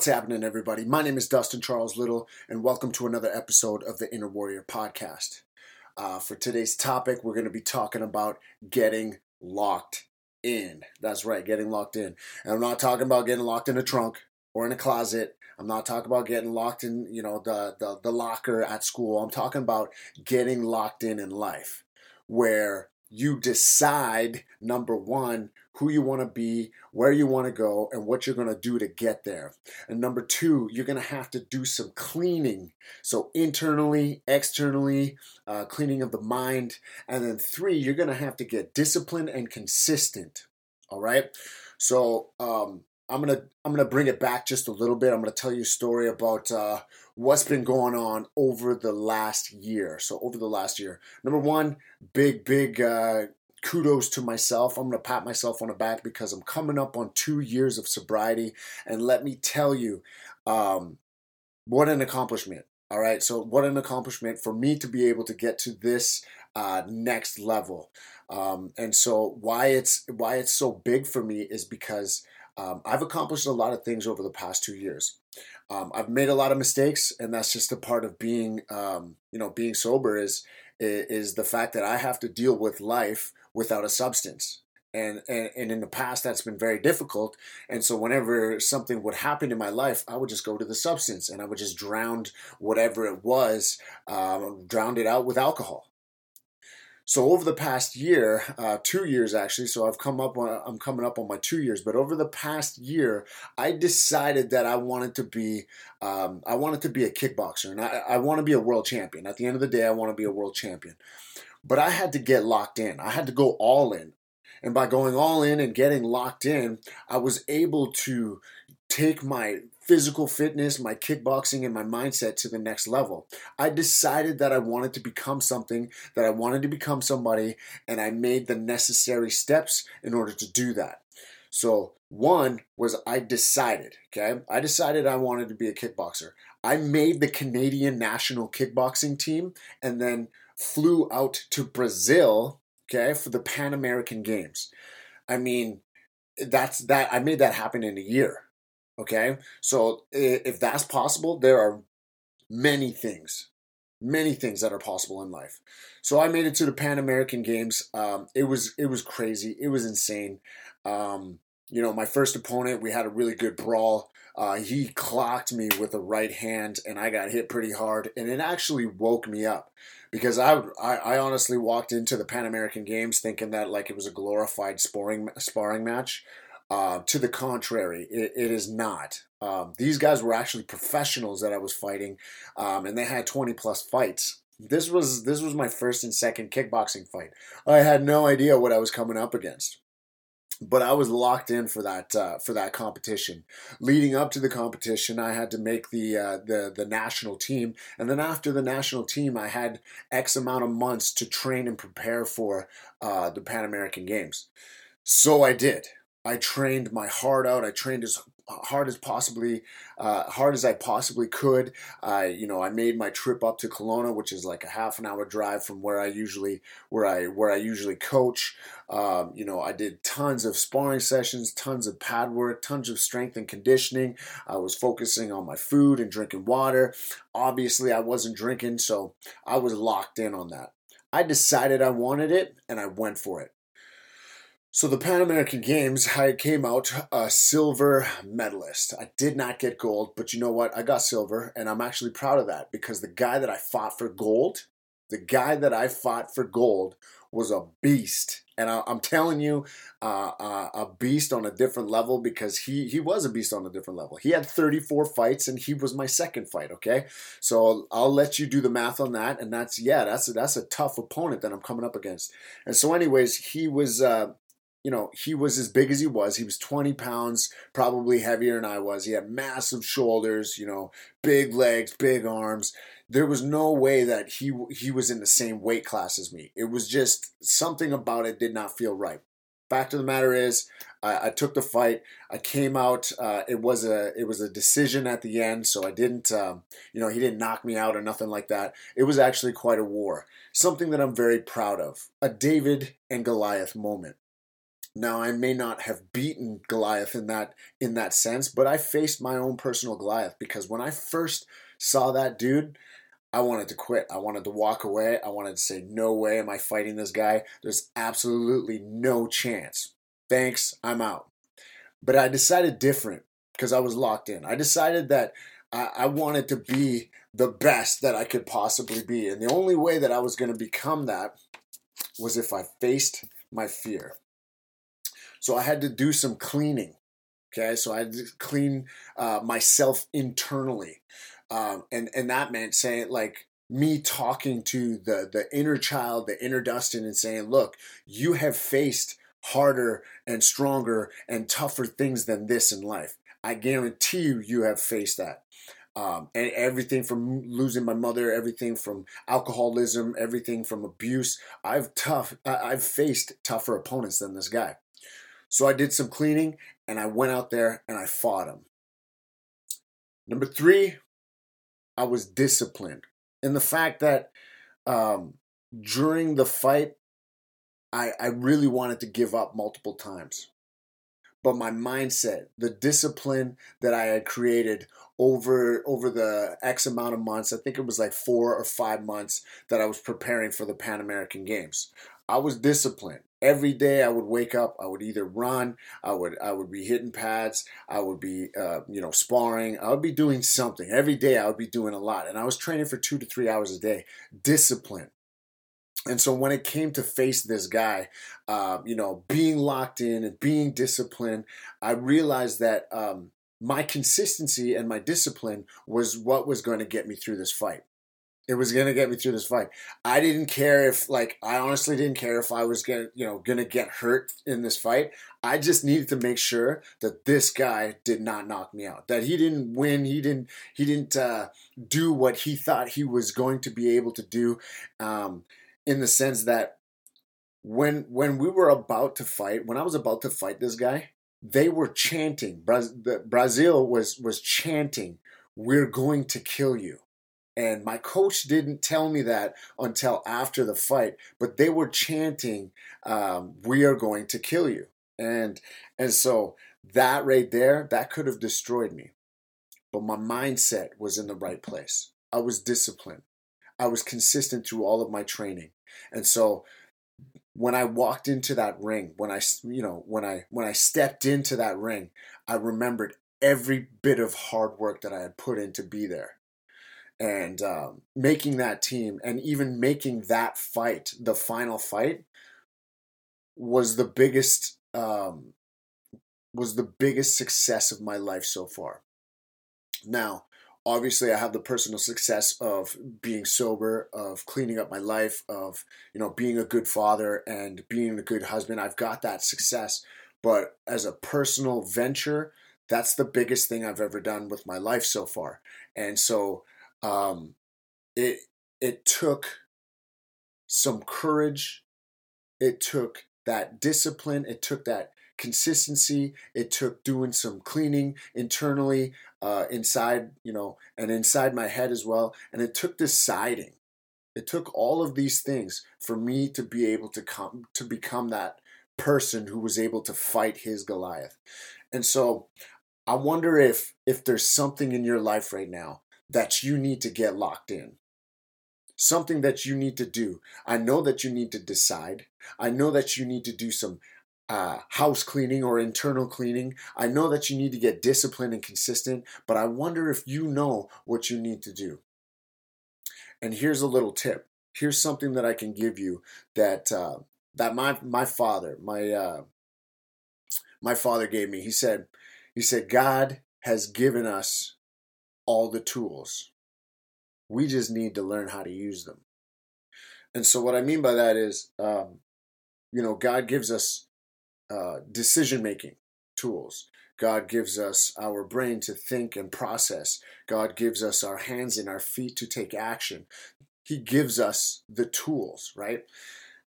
What's happening, everybody? My name is Dustin Charles Little, and welcome to another episode of the Inner Warrior Podcast. Uh, for today's topic, we're going to be talking about getting locked in. That's right, getting locked in. And I'm not talking about getting locked in a trunk or in a closet. I'm not talking about getting locked in, you know, the, the, the locker at school. I'm talking about getting locked in in life, where you decide number one who you want to be where you want to go and what you're going to do to get there. And number two you're going to have to do some cleaning. So internally externally uh, cleaning of the mind. And then three you're going to have to get disciplined and consistent. All right? So um, I'm gonna I'm gonna bring it back just a little bit. I'm gonna tell you a story about uh, what's been going on over the last year. So over the last year, number one, big big uh, kudos to myself. I'm gonna pat myself on the back because I'm coming up on two years of sobriety, and let me tell you, um, what an accomplishment. All right, so what an accomplishment for me to be able to get to this uh, next level. Um, and so why it's why it's so big for me is because um, I've accomplished a lot of things over the past two years. Um, I've made a lot of mistakes, and that's just a part of being, um, you know, being sober. Is is the fact that I have to deal with life without a substance. And, and and in the past that's been very difficult and so whenever something would happen in my life i would just go to the substance and i would just drown whatever it was um, drown it out with alcohol so over the past year, uh, two years actually, so I've come up on, I'm coming up on my two years, but over the past year, I decided that I wanted to be, um, I wanted to be a kickboxer, and I, I want to be a world champion. At the end of the day, I want to be a world champion. But I had to get locked in. I had to go all in. And by going all in and getting locked in, I was able to take my physical fitness, my kickboxing, and my mindset to the next level. I decided that I wanted to become something, that I wanted to become somebody, and I made the necessary steps in order to do that. So, one was I decided, okay? I decided I wanted to be a kickboxer. I made the Canadian national kickboxing team and then flew out to Brazil, okay, for the Pan American Games. I mean, that's that I made that happen in a year. Okay, so if that's possible, there are many things, many things that are possible in life. So I made it to the Pan American Games. Um, it was it was crazy. It was insane. Um, you know, my first opponent, we had a really good brawl. Uh, he clocked me with a right hand, and I got hit pretty hard, and it actually woke me up because I, I, I honestly walked into the Pan American Games thinking that like it was a glorified sparring sparring match. Uh, to the contrary, it, it is not. Um, these guys were actually professionals that I was fighting, um, and they had 20 plus fights. This was this was my first and second kickboxing fight. I had no idea what I was coming up against, but I was locked in for that uh, for that competition. Leading up to the competition, I had to make the uh, the the national team, and then after the national team, I had X amount of months to train and prepare for uh, the Pan American Games. So I did. I trained my heart out. I trained as hard as possibly, uh, hard as I possibly could. I, you know, I made my trip up to Kelowna, which is like a half an hour drive from where I usually, where I, where I usually coach. Um, you know, I did tons of sparring sessions, tons of pad work, tons of strength and conditioning. I was focusing on my food and drinking water. Obviously, I wasn't drinking, so I was locked in on that. I decided I wanted it, and I went for it. So the Pan American Games, I came out a silver medalist. I did not get gold, but you know what? I got silver, and I'm actually proud of that because the guy that I fought for gold, the guy that I fought for gold was a beast. And I, am telling you, uh, uh, a beast on a different level because he he was a beast on a different level. He had 34 fights, and he was my second fight. Okay, so I'll let you do the math on that, and that's yeah, that's a, that's a tough opponent that I'm coming up against. And so, anyways, he was uh, you know, he was as big as he was. He was 20 pounds, probably heavier than I was. He had massive shoulders, you know, big legs, big arms. There was no way that he he was in the same weight class as me. It was just something about it did not feel right. Fact of the matter is, I, I took the fight. I came out. Uh, it was a it was a decision at the end, so I didn't, um, you know, he didn't knock me out or nothing like that. It was actually quite a war. Something that I'm very proud of. A David and Goliath moment Now I may not have beaten Goliath in that in that sense, but I faced my own personal Goliath because when I first saw that dude, I wanted to quit. I wanted to walk away. I wanted to say, "No way am I fighting this guy. There's absolutely no chance. Thanks, I'm out." But I decided different because I was locked in. I decided that I, I wanted to be the best that I could possibly be, and the only way that I was going to become that was if I faced my fear. So I had to do some cleaning. Okay, so I had to clean uh, myself internally, um, and and that meant saying like me talking to the the inner child, the inner Dustin, and saying, "Look, you have faced harder and stronger and tougher things than this in life. I guarantee you, you have faced that." Um, and everything from losing my mother, everything from alcoholism, everything from abuse. I've tough. I've faced tougher opponents than this guy. So I did some cleaning and I went out there and I fought him. Number three, I was disciplined. And the fact that um, during the fight, I, I really wanted to give up multiple times. But my mindset, the discipline that I had created over over the X amount of months, I think it was like four or five months that I was preparing for the Pan American Games. I was disciplined every day I would wake up, I would either run, I would I would be hitting pads, I would be uh, you know sparring, I would be doing something every day. I would be doing a lot, and I was training for two to three hours a day. Discipline. And so when it came to face this guy, uh, you know, being locked in and being disciplined, I realized that um, my consistency and my discipline was what was going to get me through this fight. It was gonna get me through this fight. I didn't care if, like, I honestly didn't care if I was gonna, you know, gonna get hurt in this fight. I just needed to make sure that this guy did not knock me out. That he didn't win. He didn't. He didn't uh, do what he thought he was going to be able to do. Um, in the sense that when when we were about to fight, when I was about to fight this guy, they were chanting. Brazil was was chanting, "We're going to kill you." And my coach didn't tell me that until after the fight, but they were chanting, um, "We are going to kill you," and and so that right there, that could have destroyed me. But my mindset was in the right place. I was disciplined. I was consistent through all of my training, and so when I walked into that ring, when I you know when I when I stepped into that ring, I remembered every bit of hard work that I had put in to be there and um, making that team and even making that fight the final fight was the biggest um, was the biggest success of my life so far. Now obviously i have the personal success of being sober of cleaning up my life of you know being a good father and being a good husband. I've got that success but as a personal venture that's the biggest thing i've ever done with my life so far. And so um, it it took some courage. It took that discipline. It took that consistency. It took doing some cleaning internally, uh, inside, you know, and inside my head as well. And it took deciding. It took all of these things for me to be able to come to become that person who was able to fight his Goliath. And so I wonder if if there's something in your life right now that you need to get locked in. Something that you need to do. I know that you need to decide. I know that you need to do some uh, house cleaning or internal cleaning. I know that you need to get disciplined and consistent, but I wonder if you know what you need to do. And here's a little tip. Here's something that I can give you that uh, that my my father my uh, my father gave me. He said he said God has given us all the tools. We just need to learn how to use them. And so, what I mean by that is, um, you know, God gives us uh, decision making tools. God gives us our brain to think and process. God gives us our hands and our feet to take action. He gives us the tools, right?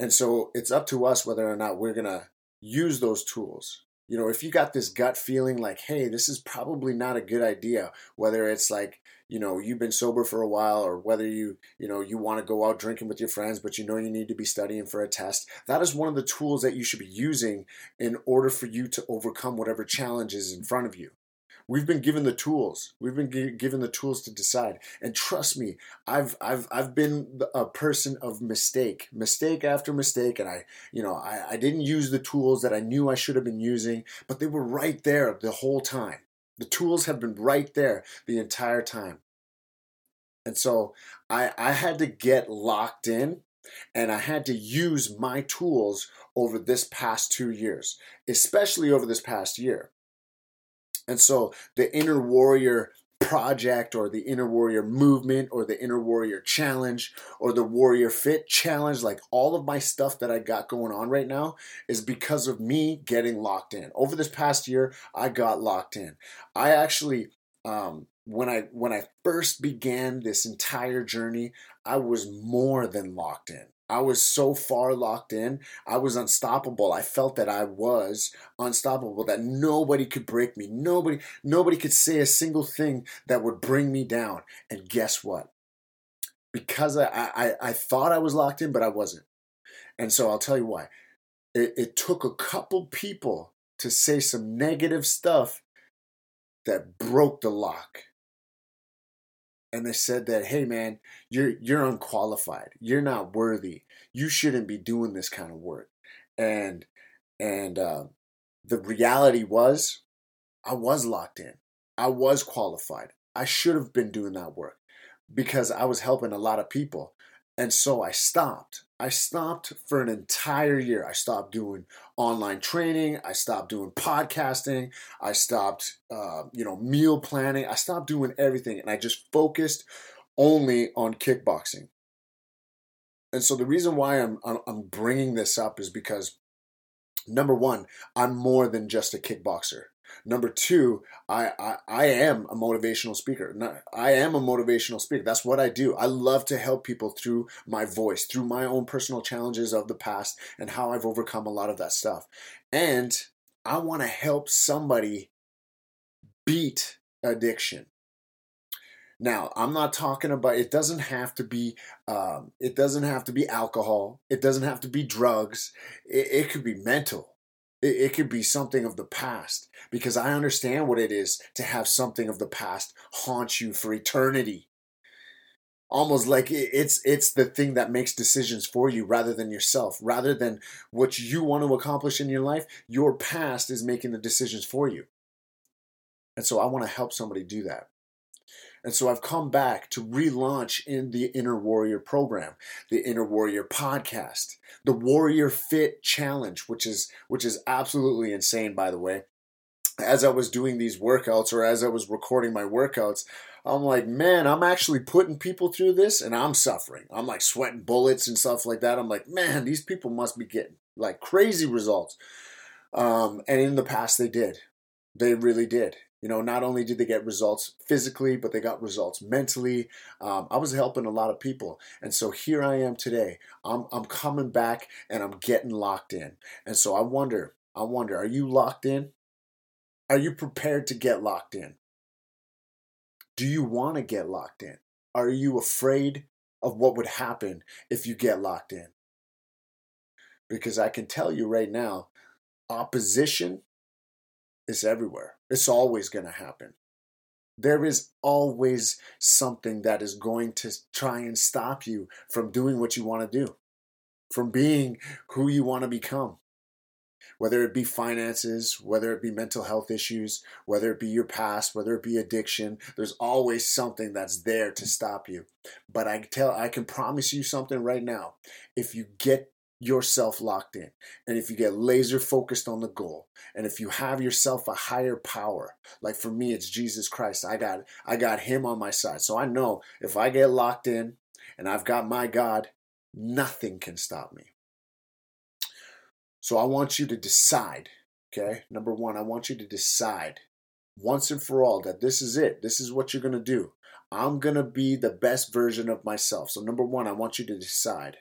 And so it's up to us whether or not we're going to use those tools. You know, if you got this gut feeling like, hey, this is probably not a good idea, whether it's like, you know, you've been sober for a while or whether you, you know, you want to go out drinking with your friends, but you know you need to be studying for a test, that is one of the tools that you should be using in order for you to overcome whatever challenge is in front of you. We've been given the tools. We've been given the tools to decide. And trust me, I've I've I've been a person of mistake, mistake after mistake, and I you know I, I didn't use the tools that I knew I should have been using, but they were right there the whole time. The tools have been right there the entire time. And so I I had to get locked in and I had to use my tools over this past two years, especially over this past year. And so the inner warrior project or the inner warrior movement or the inner warrior challenge or the warrior fit challenge like all of my stuff that i got going on right now is because of me getting locked in. Over this past year i got locked in. I actually um, when i when i first began this entire journey i was more than locked in I was so far locked in. I was unstoppable. I felt that I was unstoppable, that nobody could break me. Nobody, nobody could say a single thing that would bring me down. And guess what? Because I, I, I thought I was locked in, but I wasn't. And so I'll tell you why. It, it took a couple people to say some negative stuff that broke the lock and they said that hey man you're you're unqualified. You're not worthy. You shouldn't be doing this kind of work. And and uh, the reality was i was locked in. I was qualified. I should have been doing that work because i was helping a lot of people and so I stopped. I stopped for an entire year. I stopped doing online training. I stopped doing podcasting. I stopped, uh, you know, meal planning. I stopped doing everything, and I just focused only on kickboxing. And so the reason why I'm I'm bringing this up is because number one, I'm more than just a kickboxer. Number two, I, I, I am a motivational speaker. I am a motivational speaker. That's what I do. I love to help people through my voice, through my own personal challenges of the past and how I've overcome a lot of that stuff. And I want to help somebody beat addiction. Now, I'm not talking about. It doesn't have to be. Um, it doesn't have to be alcohol. It doesn't have to be drugs. It, it could be mental it, it could be something of the past because I understand what it is to have something of the past haunt you for eternity. Almost like it's it's the thing that makes decisions for you rather than yourself, rather than what you want to accomplish in your life. Your past is making the decisions for you. And so I want to help somebody do that. And so I've come back to relaunch in the Inner Warrior program, the Inner Warrior podcast, the Warrior Fit Challenge, which is which is absolutely insane by the way. As I was doing these workouts or as I was recording my workouts, I'm like, man, I'm actually putting people through this and I'm suffering. I'm like sweating bullets and stuff like that. I'm like, man, these people must be getting like crazy results. Um, and in the past, they did. They really did. You know, not only did they get results physically, but they got results mentally. Um, I was helping a lot of people. And so here I am today. I'm, I'm coming back and I'm getting locked in. And so I wonder, I wonder, are you locked in? Are you prepared to get locked in? Do you want to get locked in? Are you afraid of what would happen if you get locked in? Because I can tell you right now, opposition is everywhere. It's always going to happen. There is always something that is going to try and stop you from doing what you want to do, from being who you want to become. Whether it be finances, whether it be mental health issues, whether it be your past, whether it be addiction, there's always something that's there to stop you. But I tell I can promise you something right now. If you get yourself locked in. And if you get laser focused on the goal and if you have yourself a higher power like for me it's jesus christ. I got i got him on my side. So i know if i get locked in and i've got my god nothing can stop me. So i want you to decide okay? Number one i want you to decide once and for all that this is it. This is what you're going to do. I'm going to be the best version of myself. So number one i want you to decide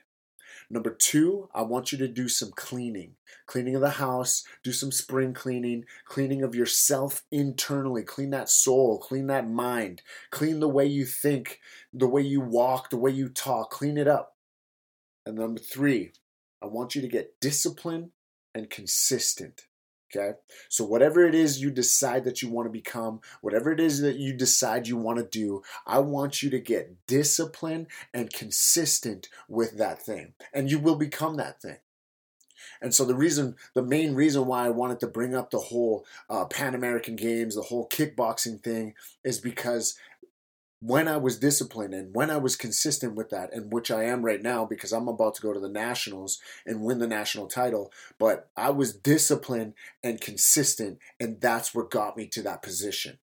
Number two, I want you to do some cleaning. Cleaning of the house, do some spring cleaning, cleaning of yourself internally, clean that soul, clean that mind, clean the way you think, the way you walk, the way you talk, clean it up. And number three, I want you to get disciplined and consistent. Okay. So, whatever it is you decide that you want to become, whatever it is that you decide you want to do, I want you to get disciplined and consistent with that thing. And you will become that thing. And so the reason, the main reason why I wanted to bring up the whole uh, Pan American Games, the whole kickboxing thing, is because when I was disciplined and when I was consistent with that, and which I am right now because I'm about to go to the Nationals and win the national title, but I was disciplined and consistent, and that's what got me to that position.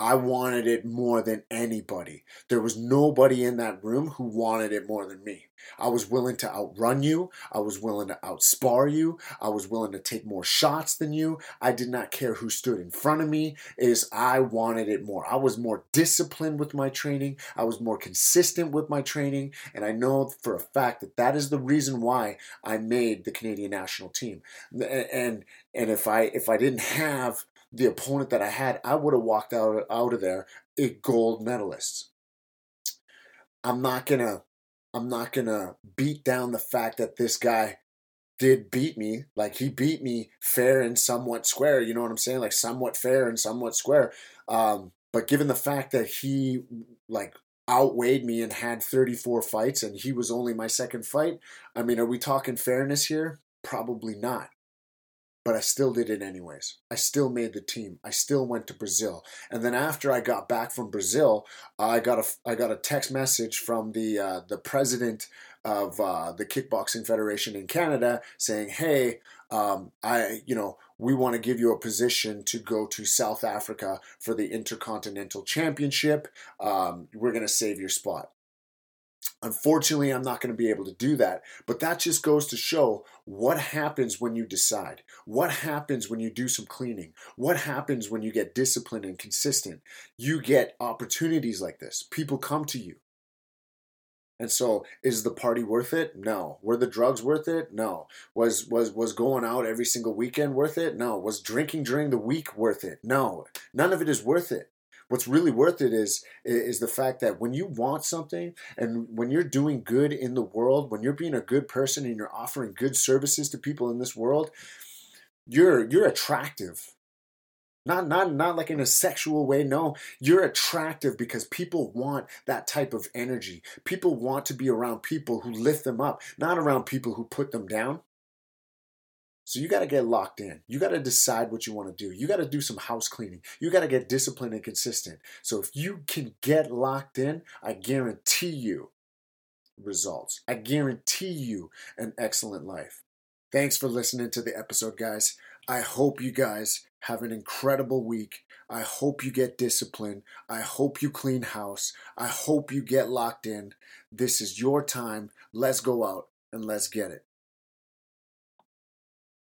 I wanted it more than anybody. There was nobody in that room who wanted it more than me. I was willing to outrun you. I was willing to outspar you. I was willing to take more shots than you. I did not care who stood in front of me. Is I wanted it more. I was more disciplined with my training. I was more consistent with my training, and I know for a fact that that is the reason why I made the Canadian national team. And and if I if I didn't have the opponent that I had, I would have walked out out of there a gold medalist. I'm not gonna I'm not gonna beat down the fact that this guy did beat me. Like he beat me fair and somewhat square. You know what I'm saying? Like somewhat fair and somewhat square. Um, but given the fact that he like outweighed me and had 34 fights and he was only my second fight, I mean, are we talking fairness here? Probably not but I still did it anyways. I still made the team. I still went to Brazil. And then after I got back from Brazil, I got a I got a text message from the uh, the president of uh, the Kickboxing Federation in Canada saying, "Hey, um, I you know we want to give you a position to go to South Africa for the Intercontinental Championship. Um, we're gonna save your spot." Unfortunately, I'm not going to be able to do that. But that just goes to show what happens when you decide. What happens when you do some cleaning? What happens when you get disciplined and consistent? You get opportunities like this. People come to you. And so, is the party worth it? No. Were the drugs worth it? No. Was was was going out every single weekend worth it? No. Was drinking during the week worth it? No. None of it is worth it what's really worth it is is the fact that when you want something and when you're doing good in the world, when you're being a good person and you're offering good services to people in this world, you're you're attractive. Not not not like in a sexual way. No, you're attractive because people want that type of energy. People want to be around people who lift them up, not around people who put them down. So you got to get locked in. You got to decide what you want to do. You got to do some house cleaning. You got to get disciplined and consistent. So if you can get locked in, I guarantee you results. I guarantee you an excellent life. Thanks for listening to the episode, guys. I hope you guys have an incredible week. I hope you get disciplined. I hope you clean house. I hope you get locked in. This is your time. Let's go out and let's get it.